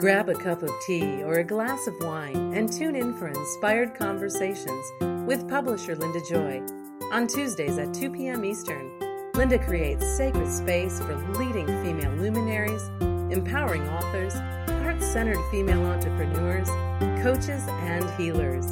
Grab a cup of tea or a glass of wine and tune in for Inspired Conversations with publisher Linda Joy. On Tuesdays at 2 p.m. Eastern, Linda creates sacred space for leading female luminaries, empowering authors, heart centered female entrepreneurs, coaches, and healers.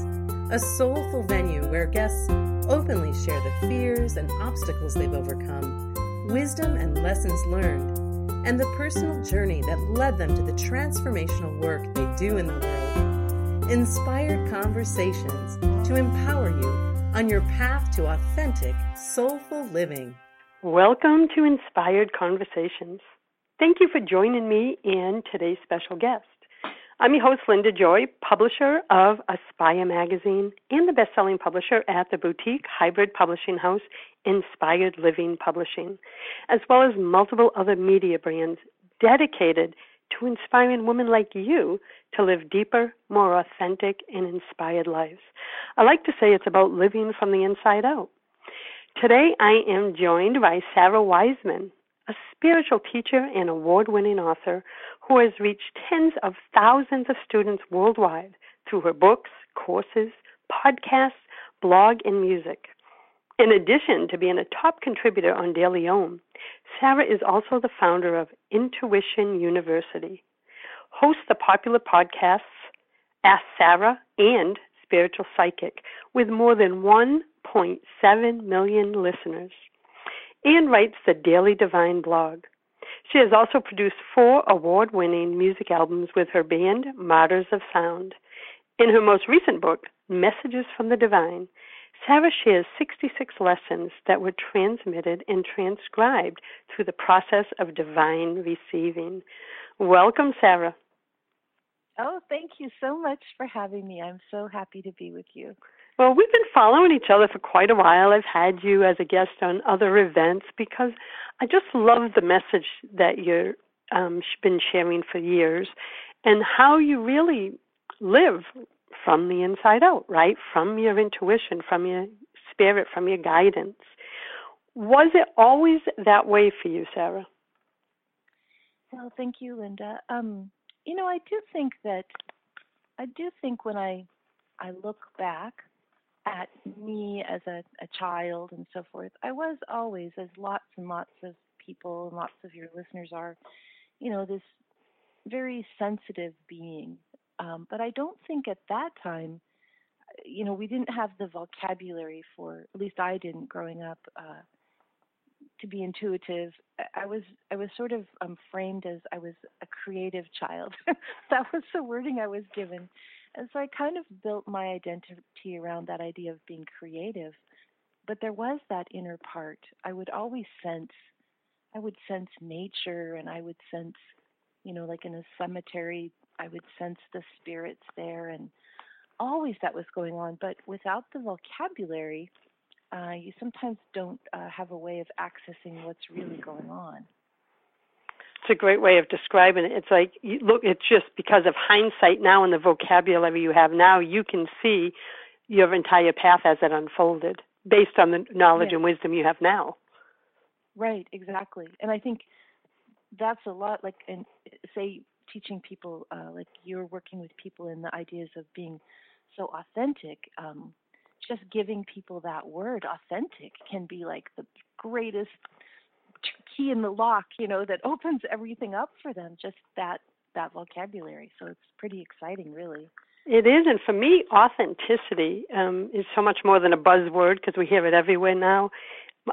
A soulful venue where guests openly share the fears and obstacles they've overcome, wisdom and lessons learned and the personal journey that led them to the transformational work they do in the world. Inspired conversations to empower you on your path to authentic, soulful living. Welcome to Inspired Conversations. Thank you for joining me and today's special guest. I'm your host, Linda Joy, publisher of Aspire Magazine and the best selling publisher at the boutique hybrid publishing house, Inspired Living Publishing, as well as multiple other media brands dedicated to inspiring women like you to live deeper, more authentic, and inspired lives. I like to say it's about living from the inside out. Today I am joined by Sara Wiseman, a spiritual teacher and award winning author who has reached tens of thousands of students worldwide through her books, courses, podcasts, blog, and music. In addition to being a top contributor on Daily Om, Sara is also the founder of Intuition University, hosts the popular podcasts Ask Sara and Spiritual Psychic with more than 1.7 million listeners, and writes the Daily Divine blog. She has also produced four award winning music albums with her band, Martyrs of Sound. In her most recent book, Messages from the Divine, Sara shares 66 lessons that were transmitted and transcribed through the process of divine receiving. Welcome, Sara. Oh, thank you so much for having me. I'm so happy to be with you. Well, we've been following each other for quite a while. I've had you as a guest on other events because I just love the message that you've um, been sharing for years and how you really live from the inside out, right? From your intuition, from your spirit, from your guidance. Was it always that way for you, Sara? Well, thank you, Linda. Um, you know, I do think that I do think when I I look back at me as a, a child and so forth, I was always, as lots and lots of people and lots of your listeners are, you know, this very sensitive being. Um, but I don't think at that time, you know, we didn't have the vocabulary for, at least I didn't growing up, uh, to be intuitive. I was I was sort of um, framed as I was a creative child. that was the wording I was given. And so I kind of built my identity around that idea of being creative. But there was that inner part. I would always sense, I would sense nature and I would sense, you know, like in a cemetery, I would sense the spirits there and always that was going on. But without the vocabulary, uh, you sometimes don't uh, have a way of accessing what's really going on it's a great way of describing it. It's like you look, it's just because of hindsight now and the vocabulary you have now, you can see your entire path as it unfolded based on the knowledge and wisdom you have now. Right, exactly. And I think that's a lot like and say teaching people uh, like you're working with people in the ideas of being so authentic um, just giving people that word authentic can be like the greatest key in the lock, you know, that opens everything up for them. Just that that vocabulary. So it's pretty exciting, really. It is, and for me, authenticity um, is so much more than a buzzword because we hear it everywhere now.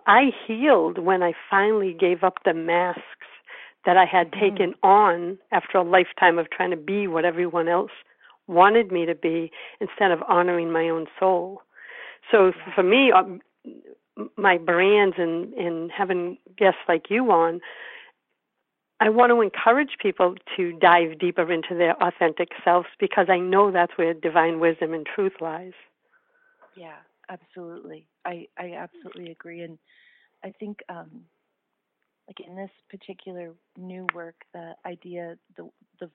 I healed when I finally gave up the masks that I had mm-hmm. taken on after a lifetime of trying to be what everyone else wanted me to be instead of honoring my own soul. So for me, um, my brands and and having guests like you on, I want to encourage people to dive deeper into their authentic selves because I know that's where divine wisdom and truth lies. Yeah, absolutely. I I absolutely agree, and I think um, like in this particular new work, the idea, the the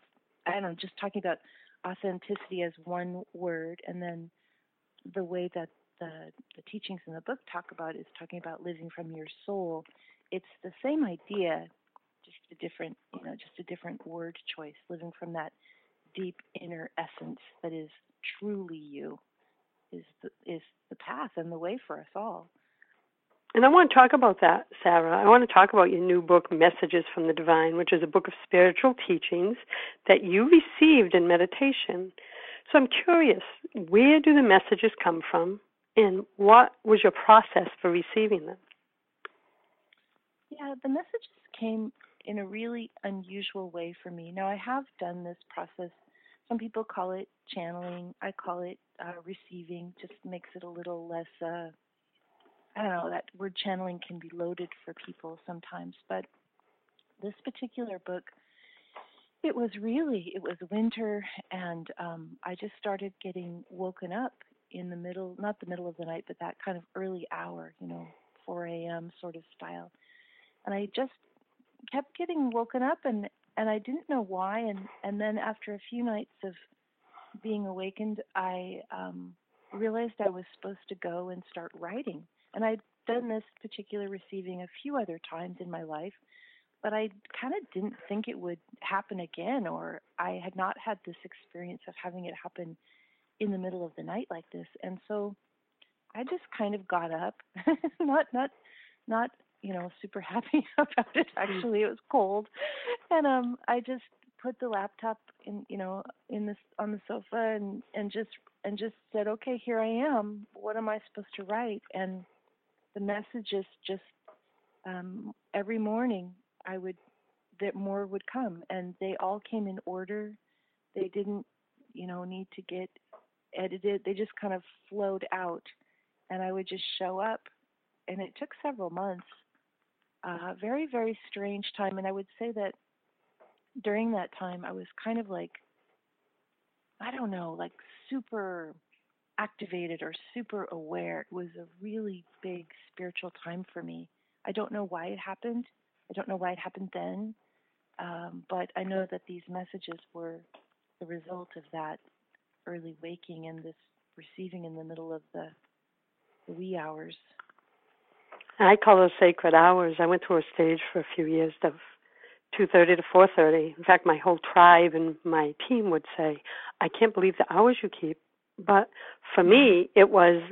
I don't know, just talking about authenticity as one word, and then the way that the the teachings in the book talk about is talking about living from your soul. It's the same idea, just a different, you know, just a different word choice. Living from that deep inner essence that is truly you is the, is the path and the way for us all. And I want to talk about that, Sara. I want to talk about your new book, Messages from the Divine, which is a book of spiritual teachings that you received in meditation. So I'm curious, where do the messages come from, and what was your process for receiving them? Yeah, the messages came in a really unusual way for me. Now, I have done this process. Some people call it channeling. I call it uh, receiving. Just makes it a little less. Uh, I don't know, that word channeling can be loaded for people sometimes, but this particular book, it was really, it was winter, and um, I just started getting woken up in the middle, not the middle of the night, but that kind of early hour, you know, 4 a.m. sort of style. And I just kept getting woken up, and and I didn't know why. And and then after a few nights of being awakened, I um, realized I was supposed to go and start writing. And I'd done this particular receiving a few other times in my life, but I kind of didn't think it would happen again, or I had not had this experience of having it happen in the middle of the night like this. And so I just kind of got up, not not not you know super happy about it. Actually, it was cold, and um I just put the laptop in you know in this on the sofa and and just and just said okay here i am what am i supposed to write and the messages just um, every morning I would that more would come, and they all came in order. They didn't, you know, need to get edited. They just kind of flowed out, and I would just show up, and it took several months. Uh, very very strange time, and I would say that during that time I was kind of like I don't know, like super activated or super aware. It was a really big spiritual time for me. I don't know why it happened. I don't know why it happened then. Um, but I know that these messages were the result of that early waking and this receiving in the middle of the, the wee hours. I call those sacred hours. I went through a stage for a few years of 2:30 to 4:30. In fact, my whole tribe and my team would say, "I can't believe the hours you keep." But for me, it was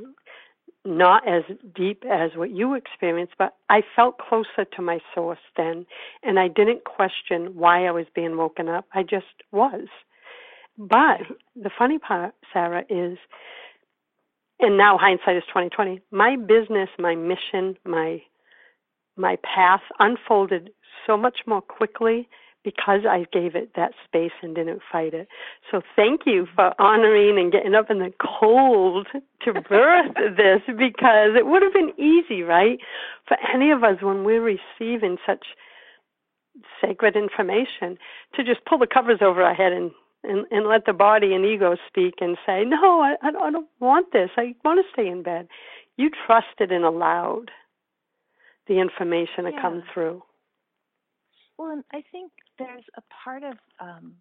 not as deep as what you experienced, but I felt closer to my source then, and I didn't question why I was being woken up. I just was. But the funny part, Sara, is, and now hindsight is twenty twenty. My business, my mission, my my path unfolded so much more quickly because I gave it that space and didn't fight it. So thank you for honoring and getting up in the cold to birth this because it would have been easy, right? For any of us when we're receiving such sacred information to just pull the covers over our head and and, and let the body and ego speak and say, no, I, I don't want this. I want to stay in bed. You trusted and allowed the information to yeah. come through. Well, and I think there's a part of um,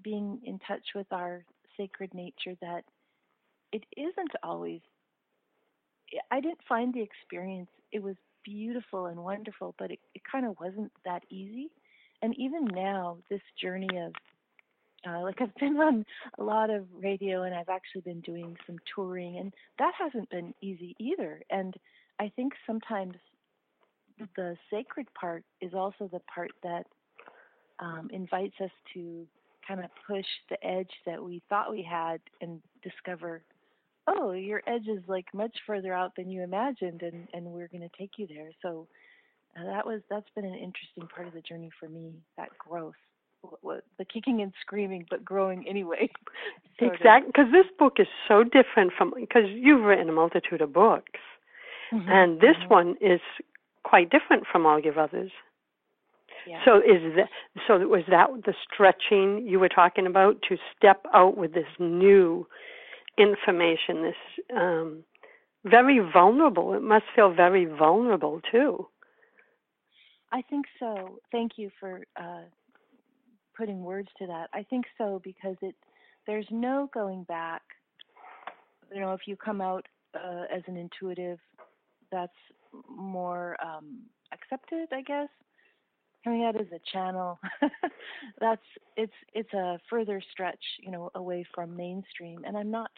being in touch with our sacred nature that it isn't always. I didn't find the experience. It was beautiful and wonderful, but it, it kind of wasn't that easy. And even now, this journey of uh, like I've been on a lot of radio and I've actually been doing some touring, and that hasn't been easy either. And I think sometimes the sacred part is also the part that um, invites us to kind of push the edge that we thought we had and discover oh your edge is like much further out than you imagined and and we're going to take you there so uh, that was that's been an interesting part of the journey for me that growth the kicking and screaming but growing anyway exactly because this book is so different from because you've written a multitude of books mm-hmm. and this mm-hmm. one is quite different from all your others yeah. So is that so was that the stretching you were talking about to step out with this new information, this um, very vulnerable. It must feel very vulnerable too. I think so. Thank you for uh, putting words to that. I think so because it there's no going back. You know, if you come out uh, as an intuitive, that's more um, accepted, I guess. Coming out as a channel. That's it's it's a further stretch you know away from mainstream. And i'm not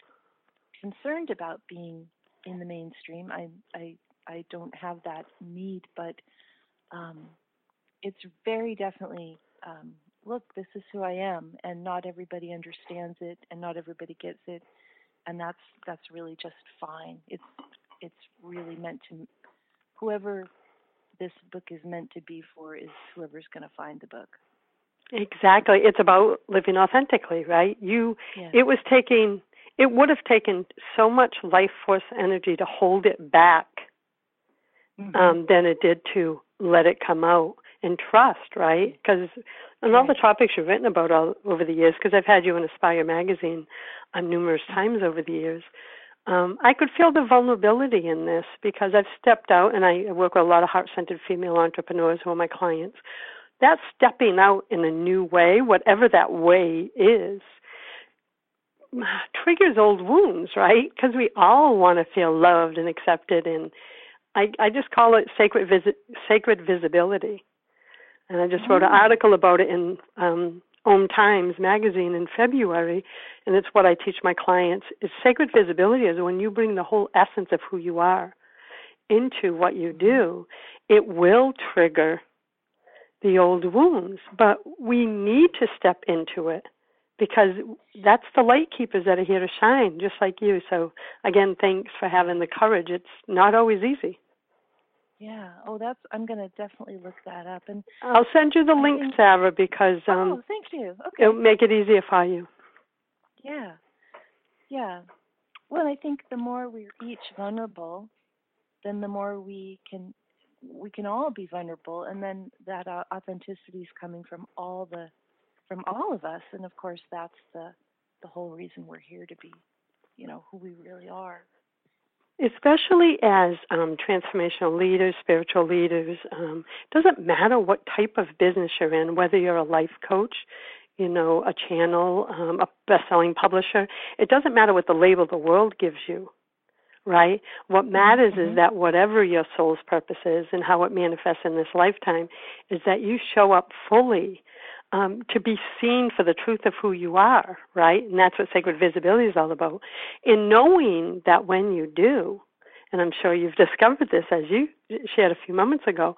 concerned about being in the mainstream. I i i don't have that need but um it's very definitely um look this is who i am and not everybody understands it and not everybody gets it and that's that's really just fine. It's it's really meant to whoever this book is meant to be for is whoever's going to find the book. Exactly. It's about living authentically, right? You yes. it was taking it would have taken so much life force energy to hold it back mm-hmm. um, than it did to let it come out and trust, right? Because and all the topics you've written about all over the years, because I've had you in Aspire magazine on numerous times over the years, um, I could feel the vulnerability in this because I've stepped out and I work with a lot of heart centered female entrepreneurs who are my clients. That stepping out in a new way, whatever that way is, triggers old wounds, right? Because we all want to feel loved and accepted, and I, I just call it sacred visit, sacred visibility. And I just wrote an mm. article about it in um, Om Times magazine in February, and it's what I teach my clients. Is sacred visibility is when you bring the whole essence of who you are into what you do, it will trigger the old wounds, but we need to step into it because that's the light keepers that are here to shine, just like you. So, again, thanks for having the courage. It's not always easy. Yeah. Oh, that's. I'm going to definitely look that up. And I'll send you the I link, think, Sara, because um, oh, thank you. Okay. It'll make it easier for you. Yeah. Yeah. Well, I think the more we're each vulnerable, then the more we can we can all be vulnerable, and then that authenticity is coming from all the from all of us, and of course that's the the whole reason we're here to be, you know, who we really are especially as um, transformational leaders, spiritual leaders, um, doesn't matter what type of business you're in, whether you're a life coach, you know, a channel, um, a best-selling publisher. It doesn't matter what the label the world gives you, right? What matters mm-hmm. is that whatever your soul's purpose is and how it manifests in this lifetime, is that you show up fully um, to be seen for the truth of who you are, right? And that's what sacred visibility is all about. In knowing that when you do, and I'm sure you've discovered this as you shared a few moments ago,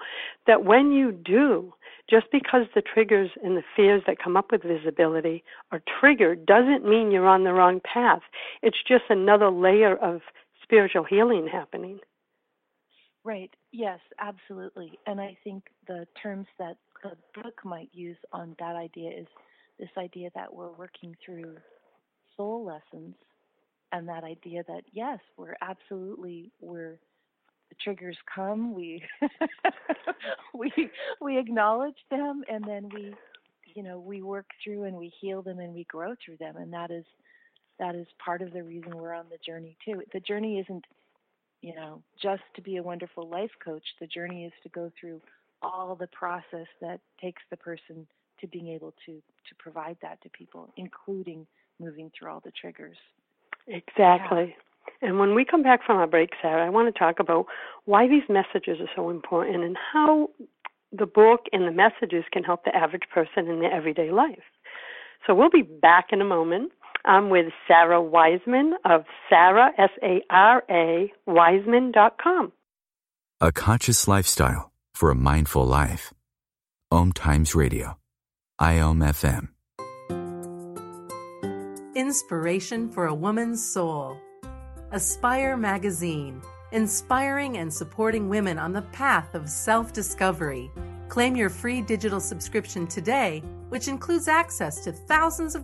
that when you do, just because the triggers and the fears that come up with visibility are triggered doesn't mean you're on the wrong path. It's just another layer of spiritual healing happening. Right. Yes, absolutely. And I think the terms that the book might use on that idea is this idea that we're working through soul lessons and that idea that yes, we're absolutely we're the triggers come, we we we acknowledge them and then we you know, we work through and we heal them and we grow through them and that is that is part of the reason we're on the journey too. The journey isn't you know, just to be a wonderful life coach. The journey is to go through all the process that takes the person to being able to to provide that to people, including moving through all the triggers. Exactly. Yeah. And when we come back from our break, Sara, I want to talk about why these messages are so important and how the book and the messages can help the average person in their everyday life. So we'll be back in a moment. I'm with Sara Wiseman of Sara, S A R A, Wiseman.com. A conscious lifestyle for a mindful life. Om Times Radio, IOM FM. Inspiration for a Woman's Soul. Aspire Magazine, inspiring and supporting women on the path of self discovery. Claim your free digital subscription today, which includes access to thousands of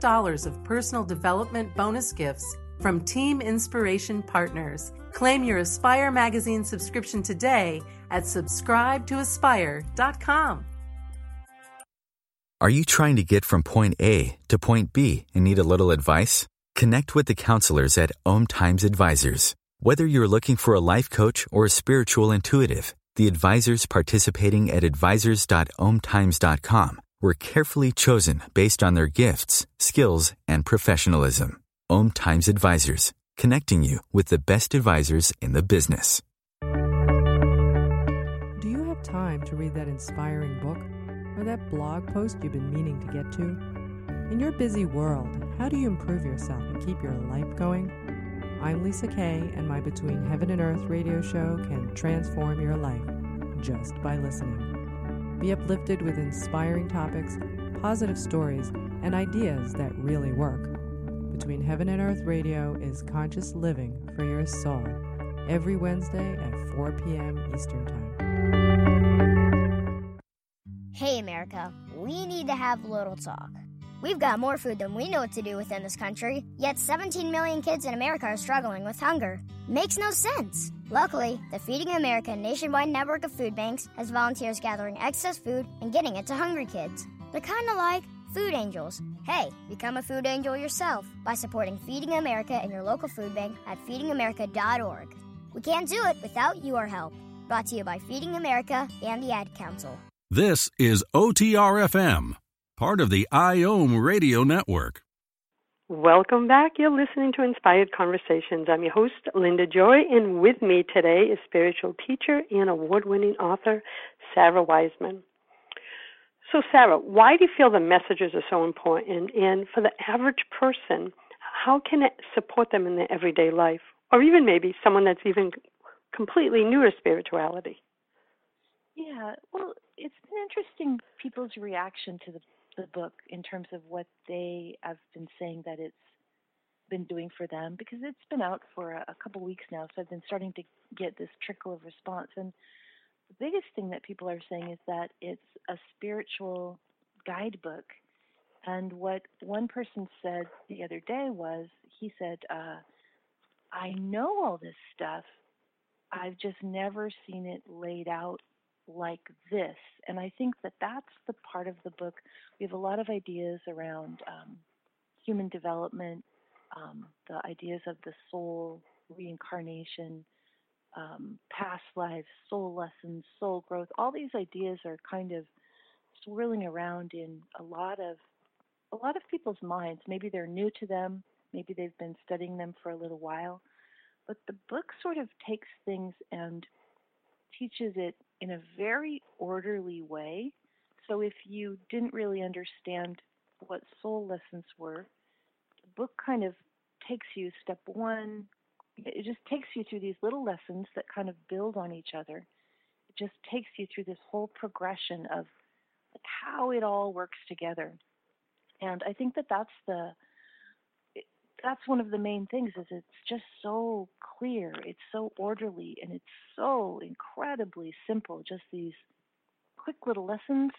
Dollars of personal development bonus gifts from Team Inspiration Partners. Claim your Aspire magazine subscription today at subscribetoaspire.com. Are you trying to get from point A to point B and need a little advice? Connect with the counselors at Om Times Advisors. Whether you're looking for a life coach or a spiritual intuitive, the advisors participating at advisors.omtimes.com were carefully chosen based on their gifts, skills, and professionalism. Om Times Advisors, connecting you with the best advisors in the business. Do you have time to read that inspiring book or that blog post you've been meaning to get to? In your busy world, how do you improve yourself and keep your life going? I'm Lisa Kay, and my Between Heaven and Earth radio show can transform your life just by listening. Be uplifted with inspiring topics, positive stories, and ideas that really work. Between Heaven and Earth Radio is conscious living for your soul every Wednesday at 4 p.m. Eastern Time. Hey, America, we need to have a little talk. We've got more food than we know what to do with in this country, yet 17 million kids in America are struggling with hunger. Makes no sense. Luckily, the Feeding America nationwide network of food banks has volunteers gathering excess food and getting it to hungry kids. They're kind of like food angels. Hey, become a food angel yourself by supporting Feeding America and your local food bank at feedingamerica.org. We can't do it without your help. Brought to you by Feeding America and the Ad Council. This is OTRFM, part of the IOM radio network. Welcome back. You're listening to Inspired Conversations. I'm your host, Linda Joy, and with me today is spiritual teacher and award winning author, Sara Wiseman. So, Sara, why do you feel the messages are so important? And for the average person, how can it support them in their everyday life? Or even maybe someone that's even completely new to spirituality? Yeah, well, it's been interesting people's reaction to the the book in terms of what they have been saying that it's been doing for them because it's been out for a, a couple weeks now, so I've been starting to get this trickle of response. And the biggest thing that people are saying is that it's a spiritual guidebook. And what one person said the other day was, he said, uh, I know all this stuff. I've just never seen it laid out like this. And I think that that's the part of the book. We have a lot of ideas around um, human development, um, the ideas of the soul, reincarnation, um, past lives, soul lessons, soul growth. All these ideas are kind of swirling around in a lot of a lot of people's minds. Maybe they're new to them. Maybe they've been studying them for a little while. But the book sort of takes things and teaches it in a very orderly way. So if you didn't really understand what soul lessons were, the book kind of takes you step one. It just takes you through these little lessons that kind of build on each other. It just takes you through this whole progression of how it all works together. And I think that that's the that's one of the main things is it's just so clear it's so orderly and it's so incredibly simple. Just these quick little lessons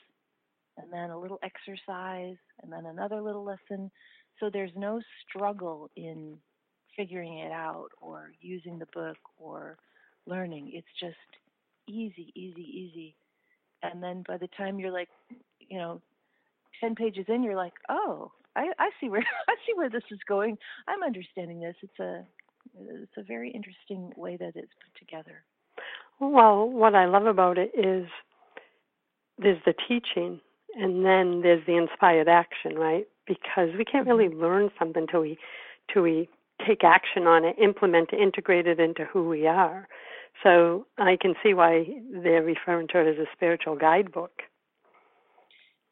and then a little exercise and then another little lesson. So there's no struggle in figuring it out or using the book or learning. It's just easy easy easy. And then by the time you're like you know 10 pages in you're like oh I, I see where I see where this is going. I'm understanding this. It's a it's a very interesting way that it's put together. Well, what I love about it is there's the teaching and then there's the inspired action, right? Because we can't really mm-hmm. learn something till we till we take action on it, implement it, integrate it into who we are. So I can see why they're referring to it as a spiritual guidebook.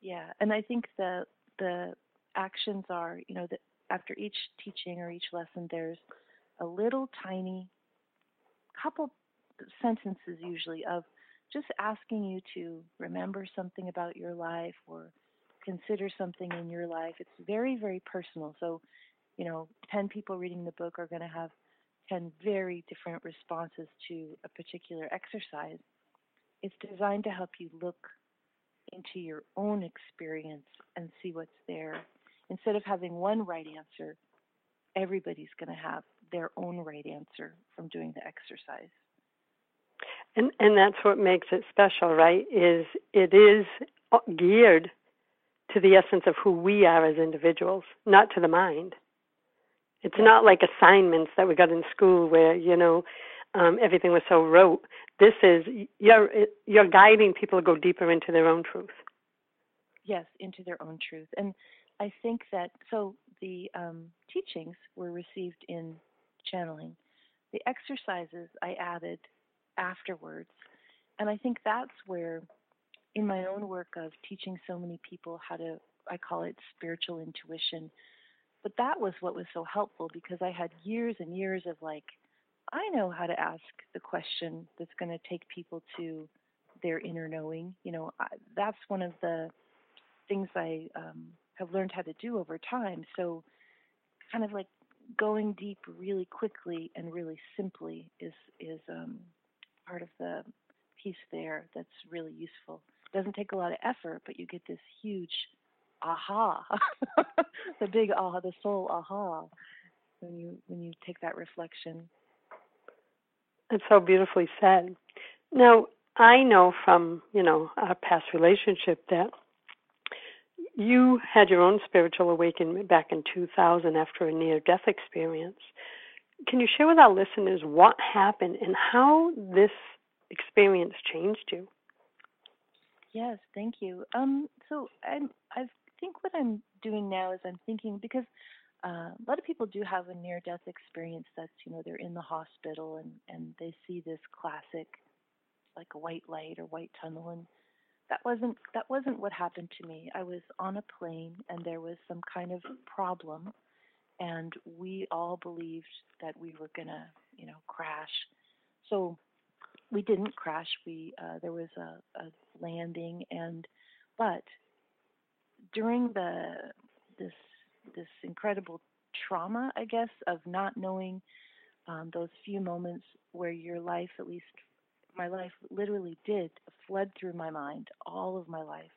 Yeah, and I think the the actions are, you know, that after each teaching or each lesson, there's a little tiny couple sentences usually of just asking you to remember something about your life or consider something in your life. It's very, very personal. So, you know, 10 people reading the book are going to have 10 very different responses to a particular exercise. It's designed to help you look into your own experience and see what's there instead of having one right answer, everybody's going to have their own right answer from doing the exercise. And and that's what makes it special, right? Is it is geared to the essence of who we are as individuals, not to the mind. It's not like assignments that we got in school where you know um, everything was so rote. This is you're you're guiding people to go deeper into their own truth. Yes, into their own truth, and I think that so the um, teachings were received in channeling. The exercises I added afterwards, and I think that's where, in my own work of teaching so many people how to, I call it spiritual intuition. But that was what was so helpful because I had years and years of like, I know how to ask the question that's going to take people to their inner knowing. You know, I, that's one of the things I um, have learned how to do over time. So, kind of like going deep really quickly and really simply is is um, part of the piece there that's really useful. It doesn't take a lot of effort, but you get this huge aha, the big aha, the soul aha when you when you take that reflection. It's so beautifully said. Now, I know from, you know, our past relationship that you had your own spiritual awakening back in 2000 after a near death experience. Can you share with our listeners what happened and how this experience changed you? Yes, thank you. Um, so I, I think what I'm doing now is I'm thinking because uh, a lot of people do have a near death experience that's you know they're in the hospital and and they see this classic like a white light or white tunnel and that wasn't that wasn't what happened to me. I was on a plane and there was some kind of problem and we all believed that we were going to, you know, crash. So we didn't crash. We uh, there was a, a landing and but during the this this incredible trauma, I guess, of not knowing um, those few moments where your life, at least my life literally did fled through my mind all of my life.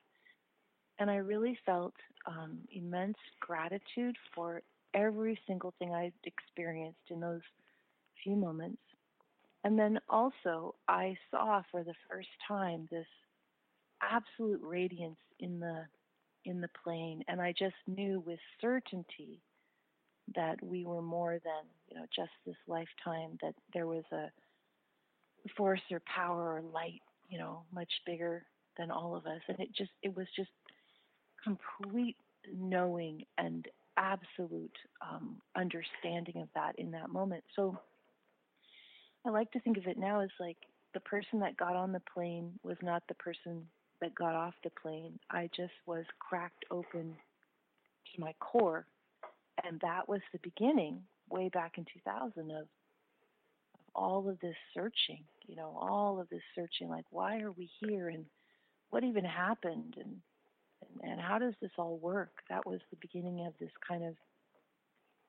And I really felt um, immense gratitude for every single thing I experienced in those few moments. And then also, I saw for the first time this absolute radiance in the in the plane, and I just knew with certainty that we were more than you know just this lifetime. That there was a force or power or light, you know, much bigger than all of us. And it just, it was just complete knowing and absolute um, understanding of that in that moment. So I like to think of it now as like the person that got on the plane was not the person that got off the plane. I just was cracked open to my core and that was the beginning, way back in 2000, of, of all of this searching. You know, all of this searching. Like, why are we here, and what even happened, and and, and how does this all work? That was the beginning of this kind of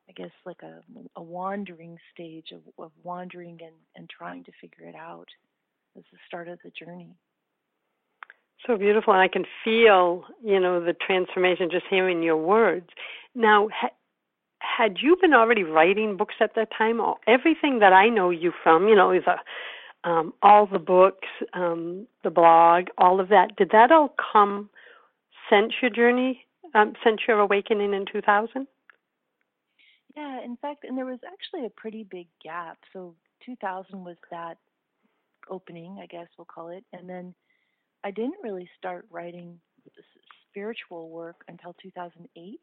I guess like a a wandering stage of, of wandering and, and trying to figure it out as the start of the journey. So beautiful, and I can feel, you know, the transformation just hearing your words. Now, had you been already writing books at that time? Everything that I know you from, you know, the um, all the books, um, the blog, all of that. Did that all come since your journey, um, since your awakening in 2000? Yeah, in fact, and there was actually a pretty big gap. So 2000 was that opening, I guess we'll call it, and then I didn't really start writing spiritual work until 2008.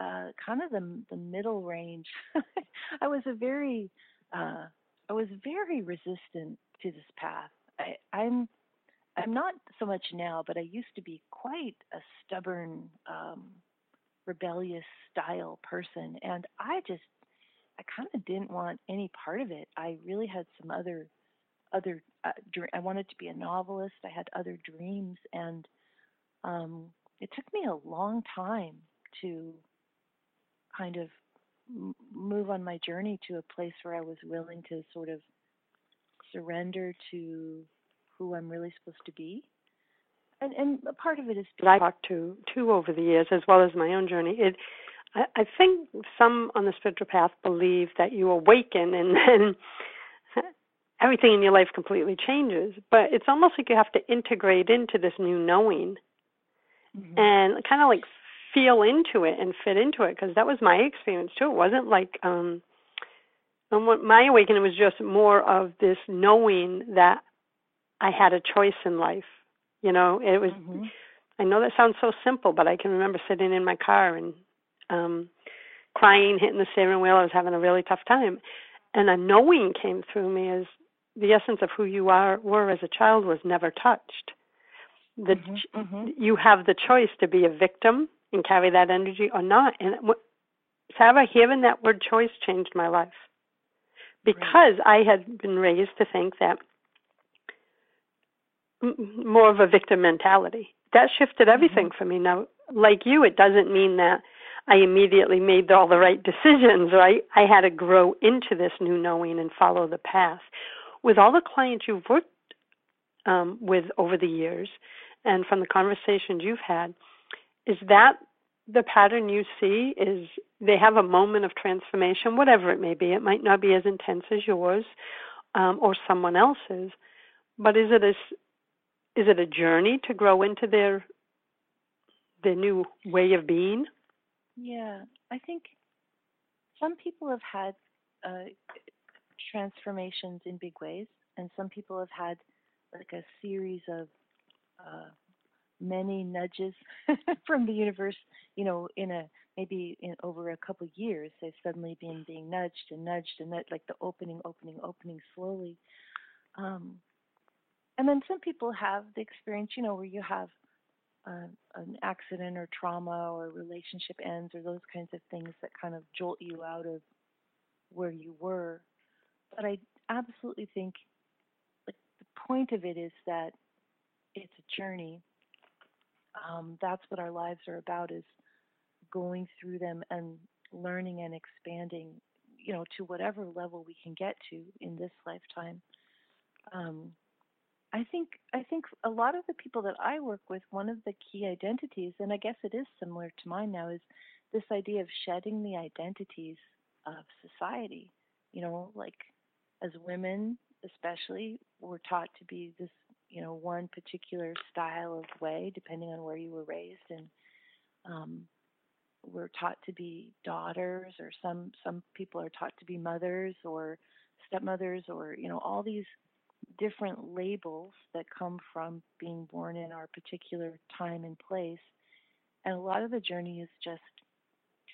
Uh, kind of the the middle range. I was a very uh, I was very resistant to this path. I, I'm I'm not so much now, but I used to be quite a stubborn, um, rebellious style person, and I just I kind of didn't want any part of it. I really had some other other uh, I wanted to be a novelist. I had other dreams, and um, it took me a long time to kind of move on my journey to a place where I was willing to sort of surrender to who I'm really supposed to be. And and a part of it is that I talked to too over the years, as well as my own journey. It, I, I think some on the spiritual path believe that you awaken and then everything in your life completely changes. But it's almost like you have to integrate into this new knowing mm-hmm. and kind of like feel into it and fit into it because that was my experience too. It wasn't like um and what my awakening was just more of this knowing that I had a choice in life. You know, it was mm-hmm. I know that sounds so simple, but I can remember sitting in my car and um crying, hitting the steering wheel. I was having a really tough time. And a knowing came through me as the essence of who you are were as a child was never touched. The mm-hmm, mm-hmm. you have the choice to be a victim and carry that energy or not. And Sarah, hearing that word choice changed my life because right. I had been raised to think that more of a victim mentality. That shifted everything mm-hmm. for me. Now, like you, it doesn't mean that I immediately made all the right decisions, right? I had to grow into this new knowing and follow the path with all the clients you've worked um, with over the years and from the conversations you've had, is that the pattern you see? Is they have a moment of transformation, whatever it may be. It might not be as intense as yours um, or someone else's, but is it a is it a journey to grow into their their new way of being? Yeah, I think some people have had uh, transformations in big ways, and some people have had like a series of uh, many nudges from the universe. You know, in a maybe in over a couple of years, they've suddenly been being nudged and nudged and like the opening, opening, opening slowly. Um, and then some people have the experience, you know, where you have uh, an accident or trauma or relationship ends or those kinds of things that kind of jolt you out of where you were but I absolutely think like the point of it is that it's a journey. Um, that's what our lives are about is going through them and learning and expanding, you know, to whatever level we can get to in this lifetime. Um, I think I think a lot of the people that I work with, one of the key identities, and I guess it is similar to mine now, is this idea of shedding the identities of society. You know, like as women, especially, we're taught to be this, you know, one particular style of way, depending on where you were raised, and um, we're taught to be daughters, or some some people are taught to be mothers or stepmothers, or you know, all these different labels that come from being born in our particular time and place. And a lot of the journey is just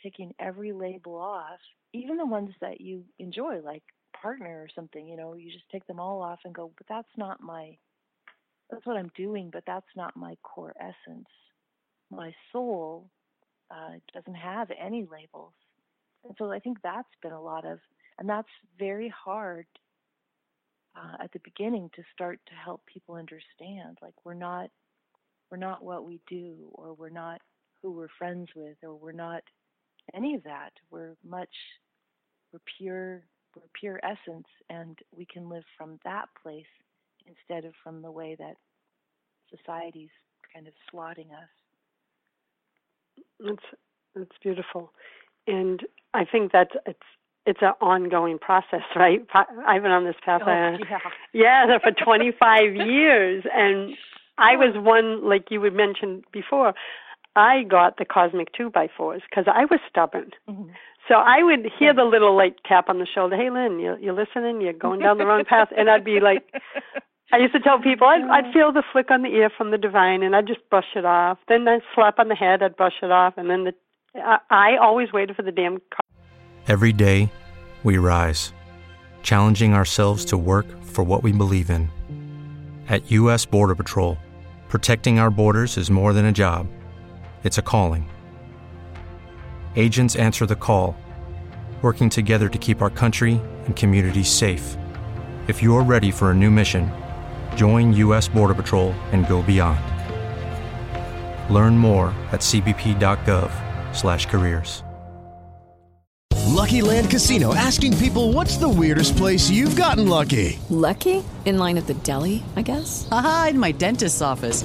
taking every label off, even the ones that you enjoy, like partner or something, you know, you just take them all off and go, but that's not my, that's what I'm doing, but that's not my core essence. My soul uh, doesn't have any labels. And so I think that's been a lot of, and that's very hard uh, at the beginning to start to help people understand. Like we're not, we're not what we do, or we're not who we're friends with, or we're not any of that. We're much, we're pure, we're pure essence, and we can live from that place instead of from the way that society's kind of slotting us. It's it's beautiful, and I think that it's it's an ongoing process, right? I've been on this path. Oh, uh, yeah. yeah, for 25 years, and I was one like you would mention before. I got the cosmic two by fours because I was stubborn. Mm-hmm. So I would hear the little like tap on the shoulder. Hey, Lynn, you you're listening. You're going down the wrong path, and I'd be like, I used to tell people I'd, I'd feel the flick on the ear from the divine, and I'd just brush it off. Then I'd slap on the head, I'd brush it off, and then the I, I always waited for the damn. Car. Every day, we rise, challenging ourselves to work for what we believe in. At U.S. Border Patrol, protecting our borders is more than a job; it's a calling. Agents answer the call, working together to keep our country and communities safe. If you're ready for a new mission Join U.S. Border Patrol and go beyond. Learn more at cbp.gov/careers. Lucky Land Casino asking people, "What's the weirdest place you've gotten lucky?" Lucky in line at the deli, I guess. Aha, in my dentist's office.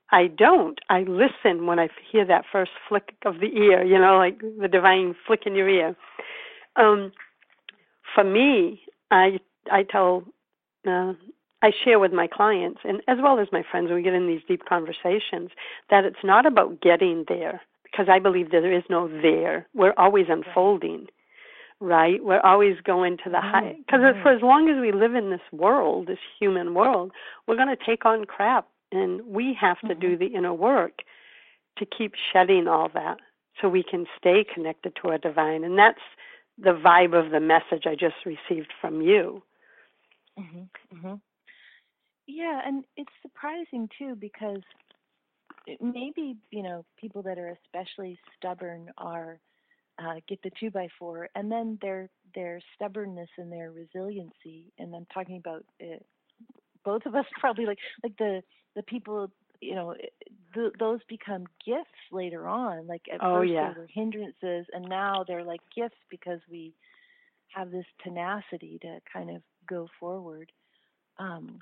I don't. I listen when I hear that first flick of the ear, you know, like the divine flick in your ear. Um, for me, I I tell, uh, I share with my clients and as well as my friends when we get in these deep conversations that it's not about getting there because I believe there is no there. We're always unfolding, right? We're always going to the high because for as long as we live in this world, this human world, we're going to take on crap and we have to mm-hmm. do the inner work to keep shedding all that so we can stay connected to our divine. And that's the vibe of the message I just received from you. Mm-hmm. Mm-hmm. Yeah, and it's surprising too because maybe you know people that are especially stubborn are uh, get the two by four, and then their their stubbornness and their resiliency. And I'm talking about uh, both of us probably like like the the people you know th- those become gifts later on. Like at oh, first yeah. they were hindrances and now they're like gifts because we have this tenacity to kind of go forward. Um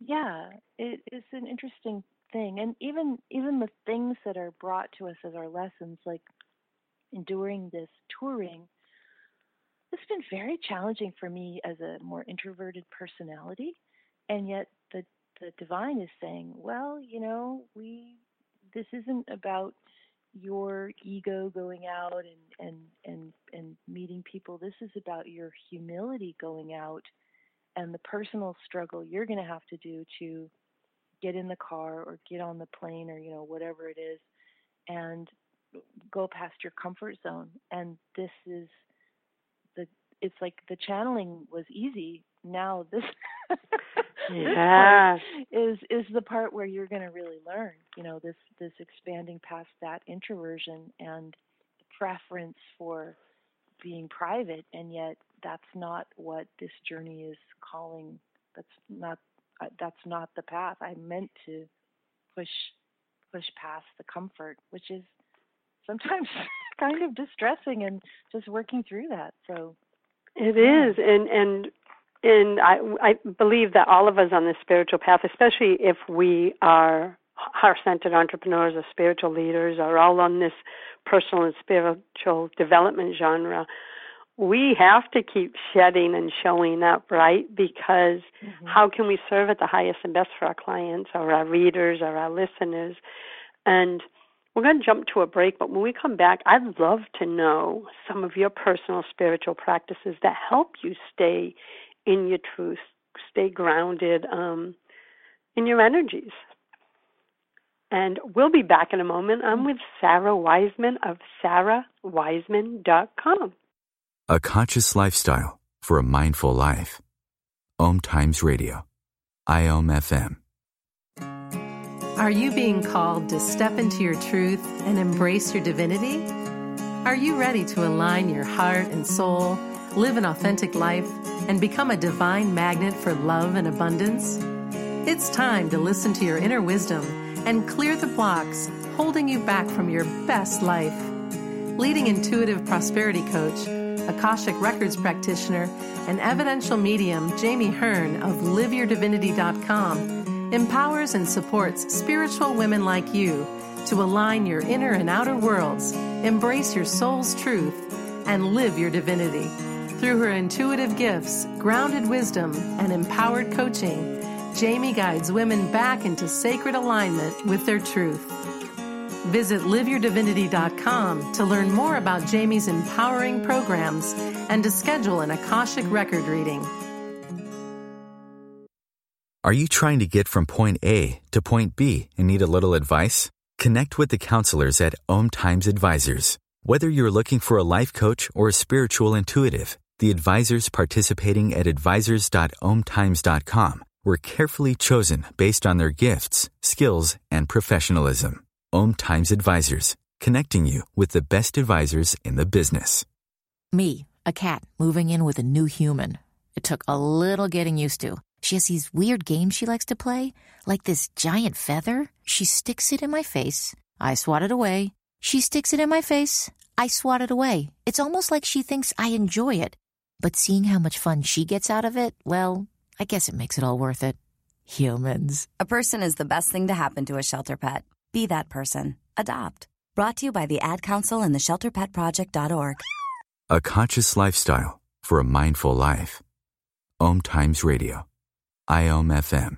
yeah it, it's an interesting thing. And even even the things that are brought to us as our lessons like enduring this touring it's been very challenging for me as a more introverted personality and yet the the divine is saying, well, you know, we this isn't about your ego going out and and and and meeting people. This is about your humility going out and the personal struggle you're going to have to do to get in the car or get on the plane or you know whatever it is and go past your comfort zone and this is the it's like the channeling was easy now this yeah. is is the part where you're going to really learn you know this this expanding past that introversion and the preference for being private and yet that's not what this journey is calling that's not uh, that's not the path i meant to push push past the comfort which is sometimes kind of distressing and just working through that so it is and and and I, I believe that all of us on this spiritual path, especially if we are heart-centered entrepreneurs or spiritual leaders, are all on this personal and spiritual development genre. We have to keep shedding and showing up, right? Because mm-hmm. how can we serve at the highest and best for our clients or our readers or our listeners? And we're going to jump to a break, but when we come back, I'd love to know some of your personal spiritual practices that help you stay in your truth, stay grounded um, in your energies. And we'll be back in a moment. I'm with Sara Wiseman of sarawiseman.com. A conscious lifestyle for a mindful life. Om Times Radio. IOM FM. Are you being called to step into your truth and embrace your divinity? Are you ready to align your heart and soul, live an authentic life, and become a divine magnet for love and abundance? It's time to listen to your inner wisdom and clear the blocks holding you back from your best life. Leading intuitive prosperity coach, Akashic Records practitioner, and evidential medium Jamie Hearn of liveyourdivinity.com empowers and supports spiritual women like you to align your inner and outer worlds, embrace your soul's truth, and live your divinity. Through her intuitive gifts, grounded wisdom, and empowered coaching, Jamie guides women back into sacred alignment with their truth. Visit liveyourdivinity.com to learn more about Jamie's empowering programs and to schedule an Akashic record reading. Are you trying to get from point A to point B and need a little advice? Connect with the counselors at Om Times Advisors. Whether you're looking for a life coach or a spiritual intuitive, the advisors participating at advisors.omtimes.com were carefully chosen based on their gifts, skills, and professionalism. Om Times Advisors, connecting you with the best advisors in the business. Me, a cat, moving in with a new human. It took a little getting used to. She has these weird games she likes to play, like this giant feather. She sticks it in my face. I swat it away. She sticks it in my face. I swat it away. It's almost like she thinks I enjoy it. But seeing how much fun she gets out of it, well, I guess it makes it all worth it. Humans. A person is the best thing to happen to a shelter pet. Be that person. Adopt. Brought to you by the Ad Council and the ShelterPetProject.org. A conscious lifestyle for a mindful life. Om Times Radio. IOM FM.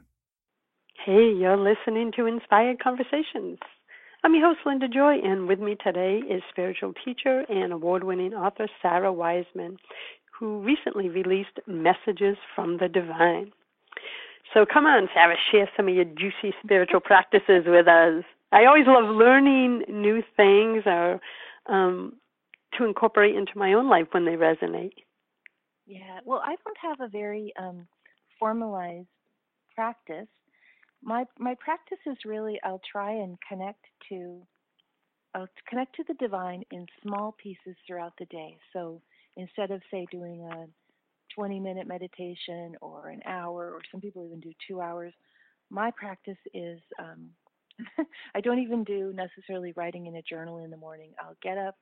Hey, you're listening to Inspired Conversations. I'm your host, Linda Joy, and with me today is spiritual teacher and award winning author Sara Wiseman, who recently released Messages from the Divine. So come on, Sara, share some of your juicy spiritual practices with us. I always love learning new things or um, to incorporate into my own life when they resonate. Yeah, well, I don't have a very um, formalized practice. My my practice is really I'll try and connect to I'll connect to the divine in small pieces throughout the day. So instead of say doing a 20 minute meditation or an hour or some people even do two hours, my practice is um, I don't even do necessarily writing in a journal in the morning. I'll get up,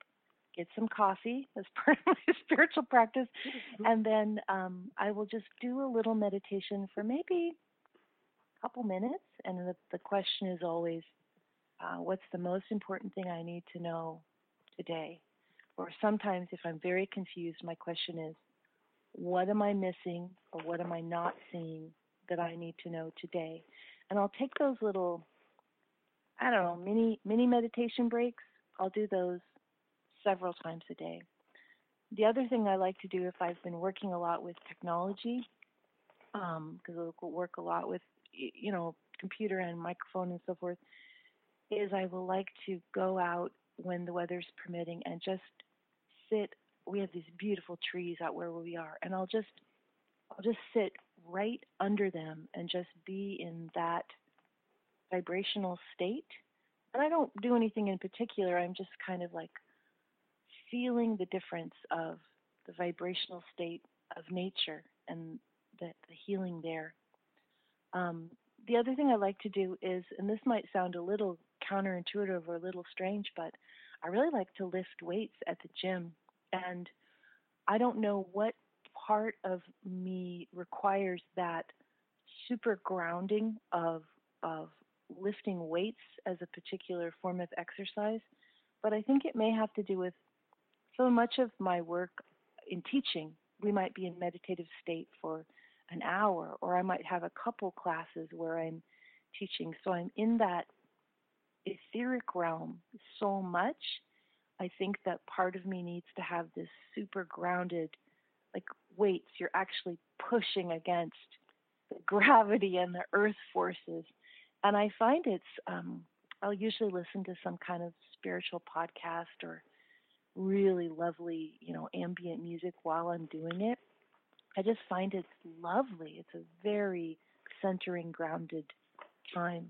get some coffee as part of my spiritual practice, mm-hmm. and then um, I will just do a little meditation for maybe a couple minutes. And the, the question is always, uh, what's the most important thing I need to know today? Or sometimes, if I'm very confused, my question is, what am I missing or what am I not seeing that I need to know today? And I'll take those little, I don't know, mini mini meditation breaks. I'll do those several times a day. The other thing I like to do if I've been working a lot with technology, because um, I work a lot with, you know, computer and microphone and so forth, is I will like to go out when the weather's permitting and just sit. We have these beautiful trees out where we are, and I'll just, I'll just sit right under them and just be in that vibrational state. And I don't do anything in particular. I'm just kind of like feeling the difference of the vibrational state of nature and the, the healing there. Um, the other thing I like to do is, and this might sound a little counterintuitive or a little strange, but I really like to lift weights at the gym. And I don't know what part of me requires that super grounding of of lifting weights as a particular form of exercise, but I think it may have to do with so much of my work in teaching, we might be in meditative state for an hour, or I might have a couple classes where I'm teaching. So I'm in that etheric realm so much. I think that part of me needs to have this super grounded, like weights. You're actually pushing against the gravity and the earth forces. And I find it's, um, I'll usually listen to some kind of spiritual podcast or really lovely, you know, ambient music while I'm doing it. I just find it's lovely. It's a very centering, grounded time.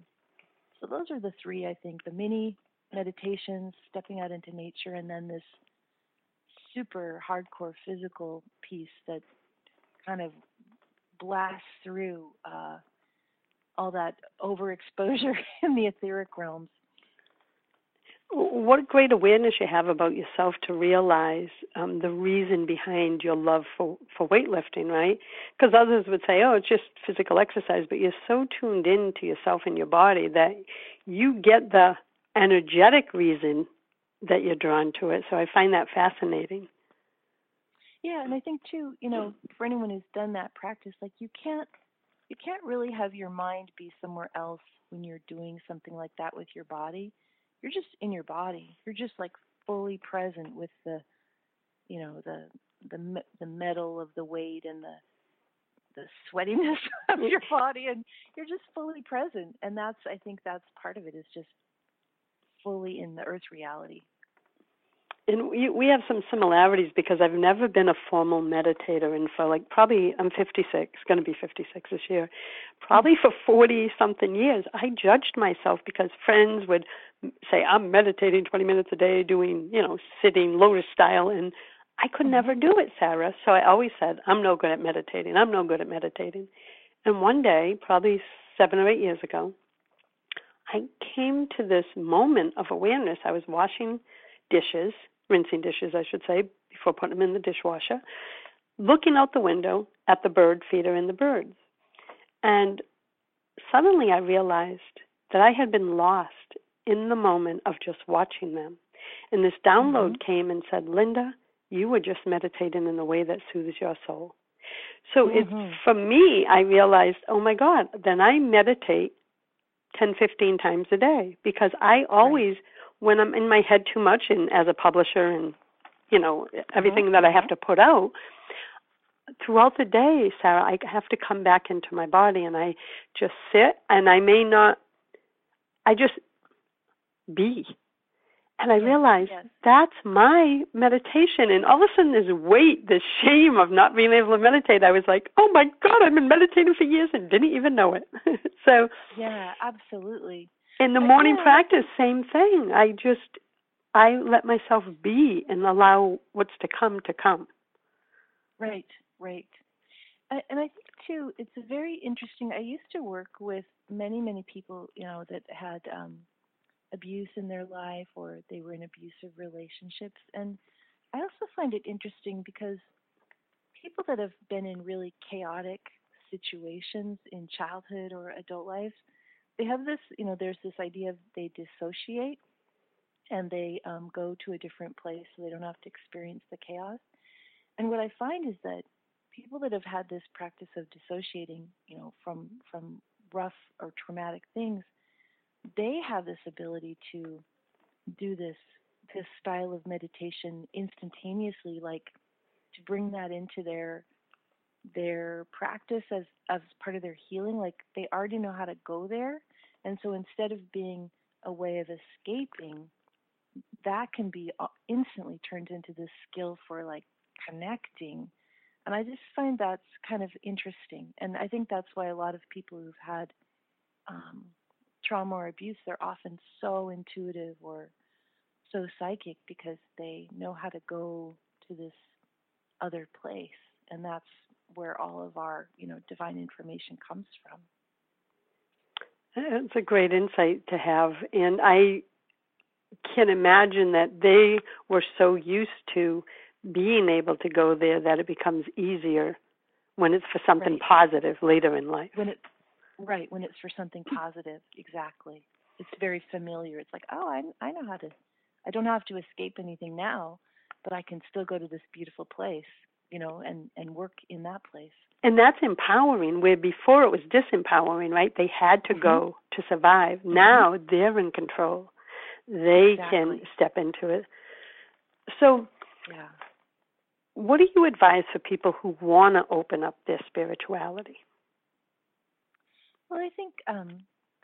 So those are the three, I think the mini meditations, stepping out into nature, and then this super hardcore physical piece that kind of blasts through uh, all that overexposure in the etheric realms what great awareness you have about yourself to realize um, the reason behind your love for for weightlifting, right? Because others would say, "Oh, it's just physical exercise," but you're so tuned in to yourself and your body that you get the energetic reason that you're drawn to it. So I find that fascinating. Yeah, and I think too, you know, for anyone who's done that practice, like you can't you can't really have your mind be somewhere else when you're doing something like that with your body you're just in your body. You're just like fully present with the, you know, the the the metal of the weight and the the sweatiness of your body, and you're just fully present. And that's I think that's part of it is just fully in the earth reality and we we have some similarities because I've never been a formal meditator, and for like probably I'm 56, going to be 56 this year. Probably for 40 something years, I judged myself because friends would say I'm meditating 20 minutes a day, doing you know sitting lotus style, and I could mm-hmm. never do it, Sara. So I always said I'm no good at meditating. I'm no good at meditating. And one day, probably seven or eight years ago, I came to this moment of awareness. I was washing dishes rinsing dishes, I should say, before putting them in the dishwasher, looking out the window at the bird feeder and the birds. And suddenly I realized that I had been lost in the moment of just watching them. And this download mm-hmm. came and said, Linda, you were just meditating in a way that soothes your soul. So mm-hmm. it, for me, I realized, oh my God, then I meditate 10, 15 times a day because I always right when I'm in my head too much and as a publisher and you know everything mm-hmm. that I have to put out throughout the day, Sara, I have to come back into my body and I just sit and I may not I just be. And I yes, realized yes. that's my meditation. And all of a sudden, this weight, this shame of not being able to meditate, I was like, oh my God, I've been meditating for years and didn't even know it. so, yeah, absolutely. In the morning practice, same thing. I just I let myself be and allow what's to come to come. Right, right. And I think too, it's a very interesting. I used to work with many, many people, you know, that had um, abuse in their life or they were in abusive relationships, and I also find it interesting because people that have been in really chaotic situations in childhood or adult life they have this, you know, there's this idea of they dissociate and they um, go to a different place so they don't have to experience the chaos. And what I find is that people that have had this practice of dissociating, you know, from from rough or traumatic things, they have this ability to do this this style of meditation instantaneously, like to bring that into their their practice as as part of their healing. Like they already know how to go there, and so instead of being a way of escaping, that can be uh, instantly turned into this skill for like connecting. And I just find that's kind of interesting. And I think that's why a lot of people who've had um, trauma or abuse, they're often so intuitive or so psychic because they know how to go to this other place. And that's where all of our, you know, divine information comes from. It's a great insight to have. And I can imagine that they were so used to being able to go there that it becomes easier when it's for something right. positive later in life. When it right, when it's for something positive, exactly. It's very familiar. It's like, oh, I I know how to I don't have to escape anything now, but I can still go to this beautiful place, you know, and and work in that place and that's empowering where before it was disempowering right they had to mm-hmm. go to survive mm-hmm. now they're in control they exactly. can step into it so yeah what do you advise for people who want to open up their spirituality? Well, I think um,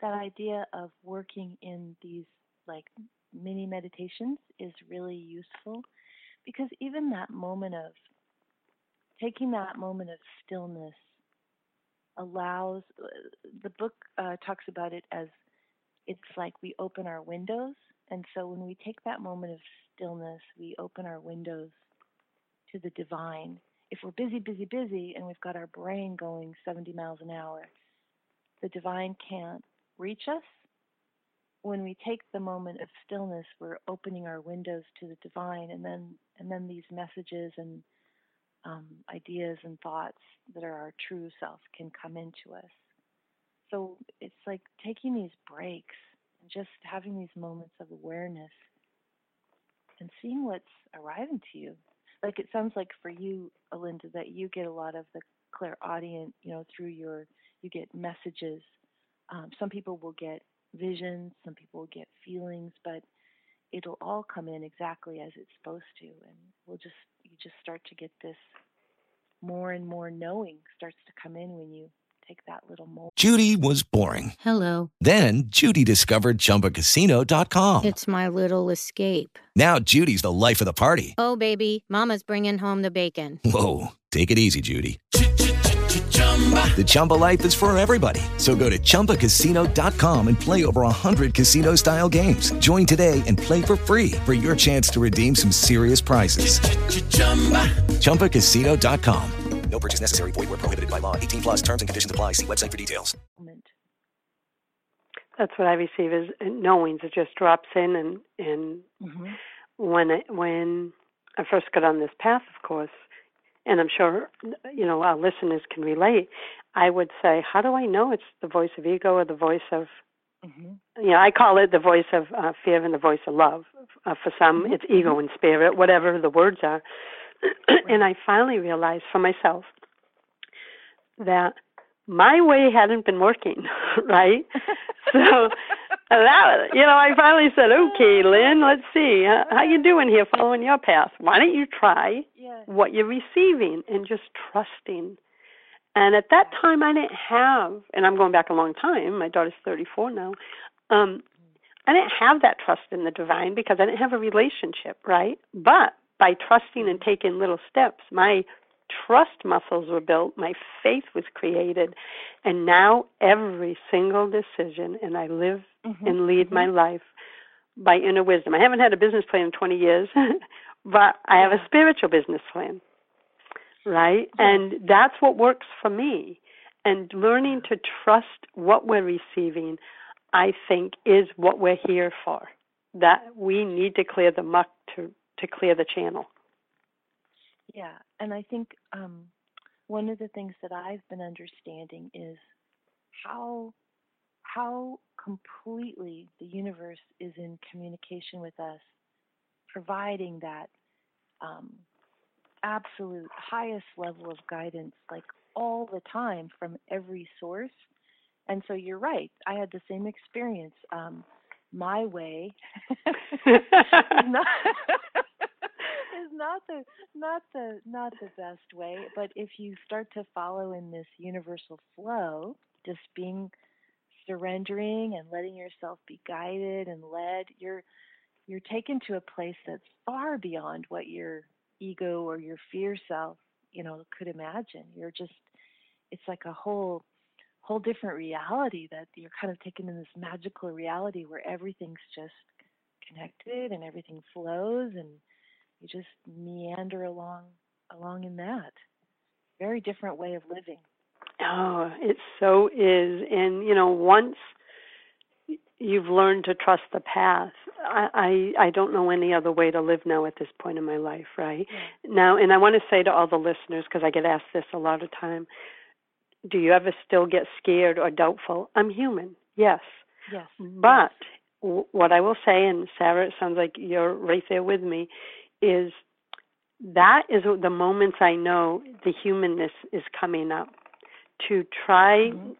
that idea of working in these like mini meditations is really useful because even that moment of taking that moment of stillness allows uh, the book uh, talks about it as it's like we open our windows. And so when we take that moment of stillness we open our windows to the divine. If we're busy busy busy and we've got our brain going 70 miles an hour the divine can't reach us when we take the moment of stillness we're opening our windows to the divine and then and then these messages and um, ideas and thoughts that are our true self can come into us. So it's like taking these breaks and just having these moments of awareness and seeing what's arriving to you. Like it sounds like for you, Alinda, that you get a lot of the clairaudient, you know, through your, you get messages. Um, some people will get visions, some people will get feelings, but it'll all come in exactly as it's supposed to, and we'll just you just start to get this more and more knowing starts to come in when you take that little moment. Judy was boring. Hello. Then Judy discovered ChumbaCasino.com. It's my little escape. Now Judy's the life of the party. Oh baby, Mama's bringing home the bacon. Whoa, take it easy, Judy. The Chumba life is for everybody. So go to ChumbaCasino.com and play over 100 casino style games. Join today and play for free for your chance to redeem some serious prizes. ChumbaCasino.com. No purchase necessary. Void where prohibited by law. 18 plus terms and conditions apply. See website for details. That's what I receive is knowings. It just drops in, and and mm-hmm. when I, when I first got on this path, of course, and I'm sure you know our listeners can relate. I would say, how do I know it's the voice of ego or the voice of Mm-hmm. you know, I call it the voice of uh, fear and the voice of love. Uh, for some, Mm-hmm. it's ego and spirit, whatever the words are. and I finally realized for myself that my way hadn't been working, right? so that you know, I finally said, "Okay, Lynn, let's see how, how you doing here, following your path. Why don't you try what you're receiving and just trusting?" And at that time, I didn't have, and I'm going back a long time. My daughter's 34 now. Um, I didn't have that trust in the divine because I didn't have a relationship, right? But by trusting and taking little steps, my trust muscles were built, my faith was created, and now every single decision, and I live mm-hmm. and lead my mm-hmm. life by inner wisdom. I haven't had a business plan in 20 years, but I have a spiritual business plan, right? And that's what works for me. And learning to trust what we're receiving, I think, is what we're here for. That we need to clear the muck to, to clear the channel. Yeah, and I think um, one of the things that I've been understanding is how how completely the universe is in communication with us, providing that um, absolute highest level of guidance, like all the time from every source. And so you're right. I had the same experience. Um, my way not is not the not the not the best way. But if you start to follow in this universal flow, just being surrendering and letting yourself be guided and led, you're you're taken to a place that's far beyond what your ego or your fear self, you know, could imagine. You're just it's like a whole whole different reality that you're kind of taken in this magical reality where everything's just connected and everything flows and you just meander along along in that. Very different way of living. Oh, it so is. And, you know, once you've learned to trust the path, I, I, I don't know any other way to live now at this point in my life, right? Now, and I want to say to all the listeners, because I get asked this a lot of time, do you ever still get scared or doubtful? I'm human, yes. Yes. But w- what I will say, and Sara, it sounds like you're right there with me, is that is the moments I know the humanness is coming up to try. Mm-hmm.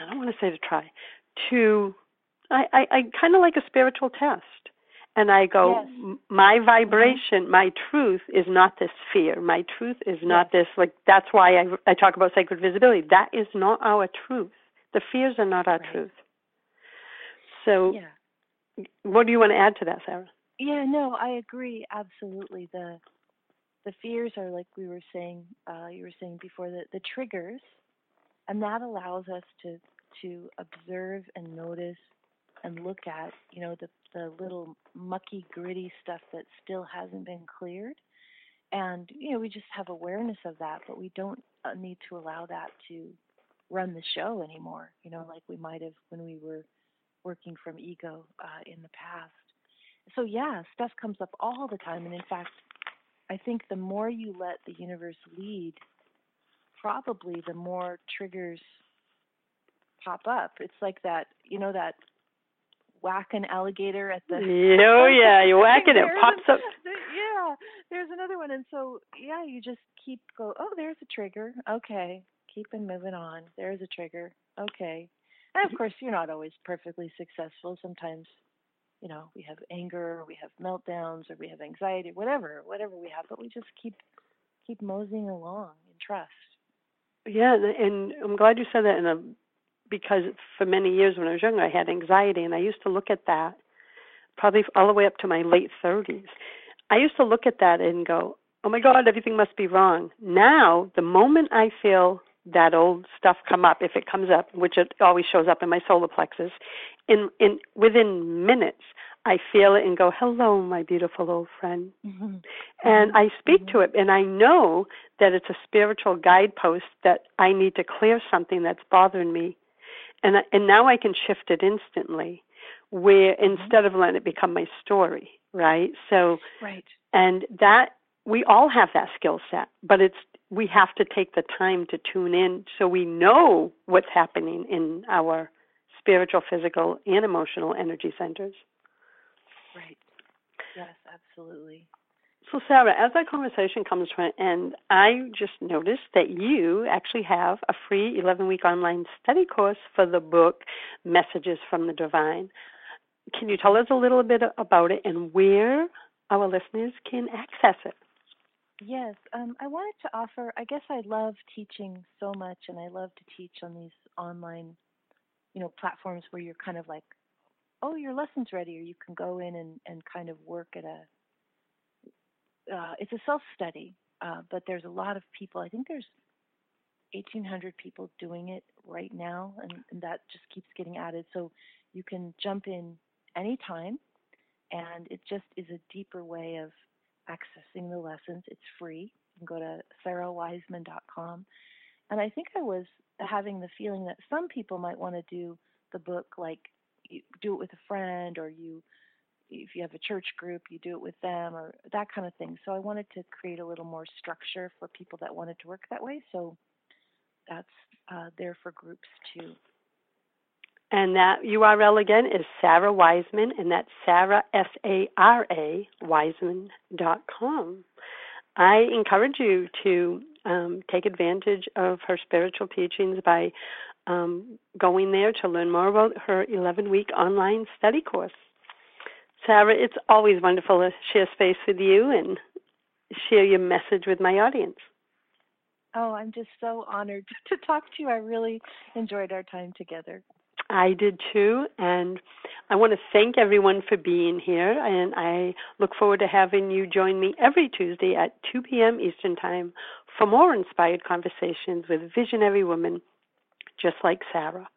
I don't want to say to try to. I I, I kind of like a spiritual test, And I go, Yes. My mm-hmm. vibration, my truth is not this fear. My truth is not this, like, that's why I, I talk about sacred visibility. That is not our truth. The fears are not our truth. So, Yeah. what do you want to add to that, Sara? Yeah, no, I agree absolutely. The the fears are like we were saying, uh, you were saying before, the the triggers, and that allows us to to observe and notice and look at, you know, the the little mucky, gritty stuff that still hasn't been cleared, and you know, we just have awareness of that, but we don't uh, need to allow that to run the show anymore. You know, like we might have when we were working from ego uh, in the past so yeah, stuff comes up all the time, and in fact, I think the more you let the universe lead, probably the more triggers pop up. It's like that, you know, that whack an alligator at the. Mm, oh, yeah, you whack it, it pops up. Yeah, there's another one, and so yeah, you just keep go. Oh, there's a trigger. Okay, keeping moving on. There's a trigger. Okay, and of mm-hmm. course, you're not always perfectly successful. Sometimes you know, we have anger, we have meltdowns, or we have anxiety, whatever, whatever we have, but we just keep keep moseying along in trust. Yeah, and- and I'm glad you said that. In a um, because for many years when I was younger, I had anxiety, and I used to look at that probably all the way up to my late 30s. I used to look at that and go, "Oh my God, everything must be wrong." Now, the moment I feel that old stuff come up, if it comes up, which it always shows up in my solar plexus, in in within minutes, I feel it and go, "Hello, my beautiful old friend." Mm-hmm. and I speak mm-hmm. to it, and I know that it's a spiritual guidepost that I need to clear something that's bothering me, and I- and now I can shift it instantly, where mm-hmm. instead of letting it become my story, right? So, Right. and that we all have that skill set, but it's we have to take the time to tune in so we know what's happening in our spiritual, physical, and emotional energy centers. Right. Yes, absolutely. So, Sara, as our conversation comes to an end, I just noticed that you actually have a free 11 week online study course for the book Messages from the Divine. Can you tell us a little bit about it and where our listeners can access it? Yes, um, I wanted to offer. I guess I love teaching so much, and I love to teach on these online, you know, platforms where you're kind of like, oh, your lesson's ready, or you can go in and and kind of work at a. Uh, it's a self study, uh, but there's a lot of people. I think there's 1,800 people doing it right now, and, and that just keeps getting added. So you can jump in anytime, and it just is a deeper way of accessing the lessons. It's free. You can go to sarawiseman.com. And I think I was having the feeling that some people might want to do the book like you do it with a friend or you if you have a church group you do it with them or that kind of thing. So i wanted to create a little more structure for people that wanted to work that way. So that's uh, there for groups too. And that URL again is Sara Wiseman, and that's Sara, S A R A, Wiseman.com. I encourage you to um, take advantage of her spiritual teachings by um, going there to learn more about her 11 week online study course. Sara, it's always wonderful to share space with you and share your message with my audience. oh i'm just so honored to talk to you i really enjoyed our time together I did too, and I want to thank everyone for being here. And I look forward to having you join me every Tuesday at 2 p.m. Eastern Time for more inspired conversations with visionary women just like Sara.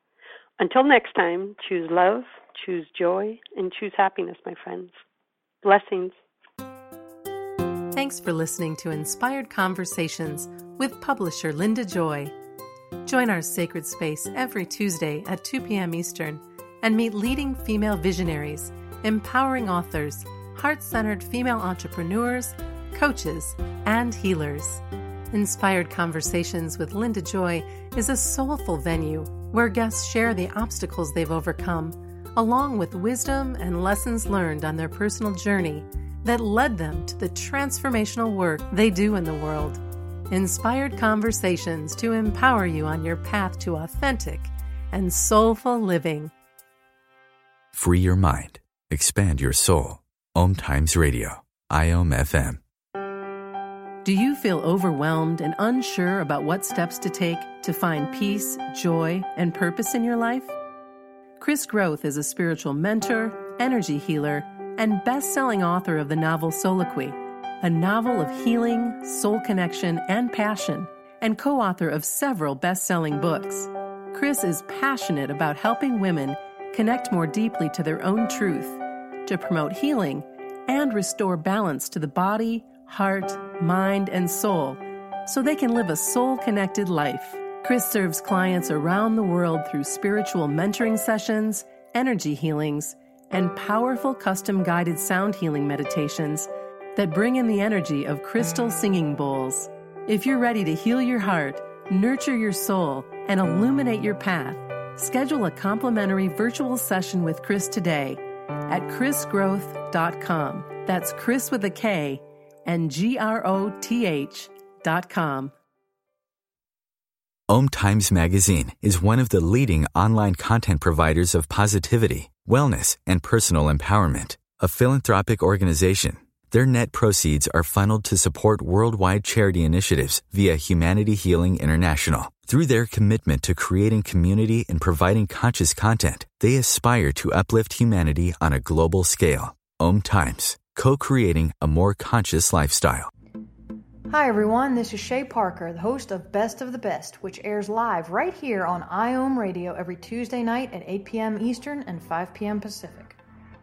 Until next time, choose love, choose joy, and choose happiness, my friends. Blessings. Thanks for listening to Inspired Conversations with publisher Linda Joy. Join our sacred space every Tuesday at 2 p.m. Eastern and meet leading female visionaries, empowering authors, heart centered female entrepreneurs, coaches, and healers. Inspired Conversations with Linda Joy is a soulful venue where guests share the obstacles they've overcome, along with wisdom and lessons learned on their personal journey that led them to the transformational work they do in the world. Inspired conversations to empower you on your path to authentic and soulful living. Free your mind. Expand your soul. Om Times Radio, IOM FM. Do you feel overwhelmed and unsure about what steps to take to find peace, joy, and purpose in your life? Kris Groth is a spiritual mentor, energy healer, and best selling author of the novel Soliloquy, a novel of healing, soul connection, and passion, and co author of several best selling books. Kris is passionate about helping women connect more deeply to their own truth, to promote healing, and restore balance to the body, heart, mind, and soul so they can live a soul connected life. Kris serves clients around the world through spiritual mentoring sessions, energy healings, and powerful custom guided sound healing meditations that bring in the energy of crystal singing bowls. If you're ready to heal your heart, nurture your soul, and illuminate your path, schedule a complimentary virtual session with Kris today at krisgroth.com. That's Kris with a K and G R O T H dot com. Om Times Magazine is one of the leading online content providers of positivity, wellness, and personal empowerment. A philanthropic organization, their net proceeds are funneled to support worldwide charity initiatives via Humanity Healing International. Through their commitment to creating community and providing conscious content, they aspire to uplift humanity on a global scale. Om Times, co creating a more conscious lifestyle. Hi, everyone. This is Shay Parker, the host of Best of the Best, which airs live right here on IOM Radio every Tuesday night at 8 p.m. Eastern and 5 p.m. Pacific.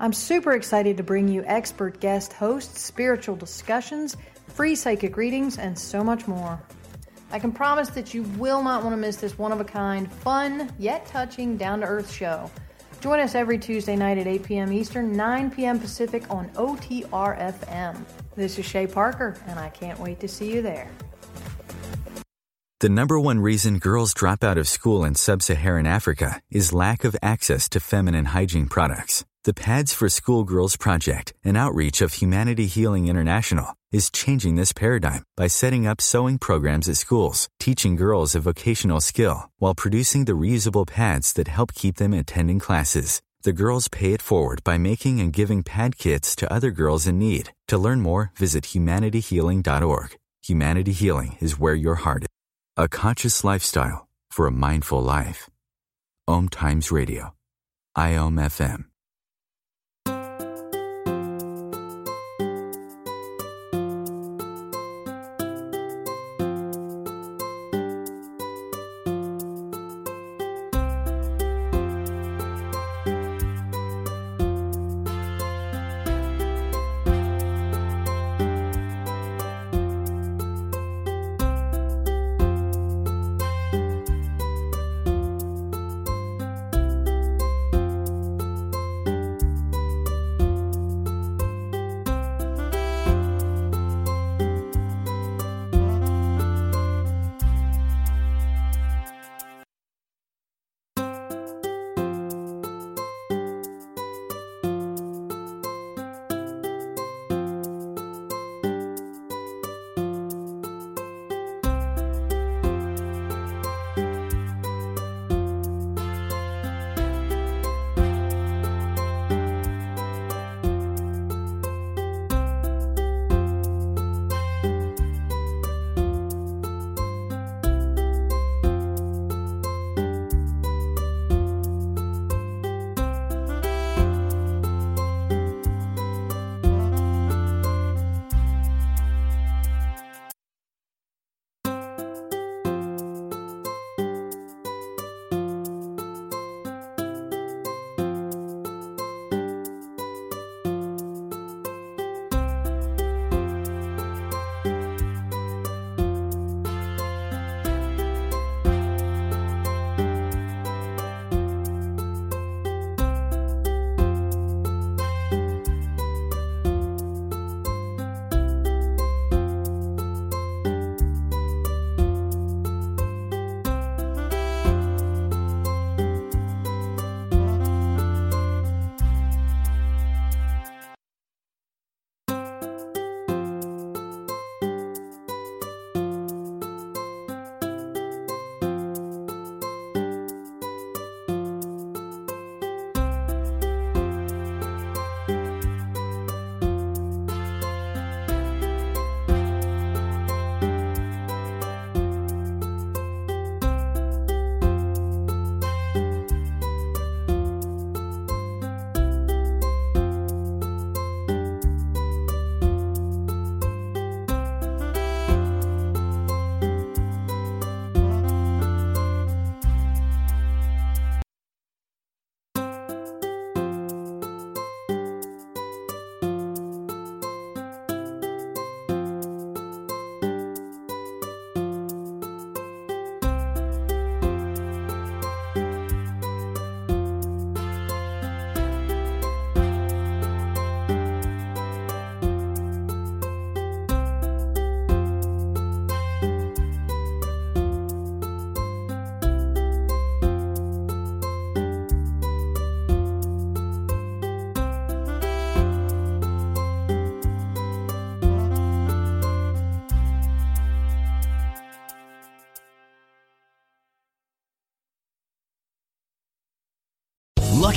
I'm super excited to bring you expert guest hosts, spiritual discussions, free psychic readings, and so much more. I can promise that you will not want to miss this one of a kind, fun, yet touching, down to earth show. Join us every Tuesday night at 8 p.m. Eastern, 9 p.m. Pacific on OTR FM. This is Shay Parker, and I can't wait to see you there. The number one reason girls drop out of school in sub Saharan Africa is lack of access to feminine hygiene products. The Pads for Schoolgirls Project, an outreach of Humanity Healing International, is changing this paradigm by setting up sewing programs at schools, teaching girls a vocational skill, while producing the reusable pads that help keep them attending classes. The girls pay it forward by making and giving pad kits to other girls in need. To learn more, visit humanityhealing.org. Humanity Healing is where your heart is. A conscious lifestyle for a mindful life. Om Times Radio. IOM FM.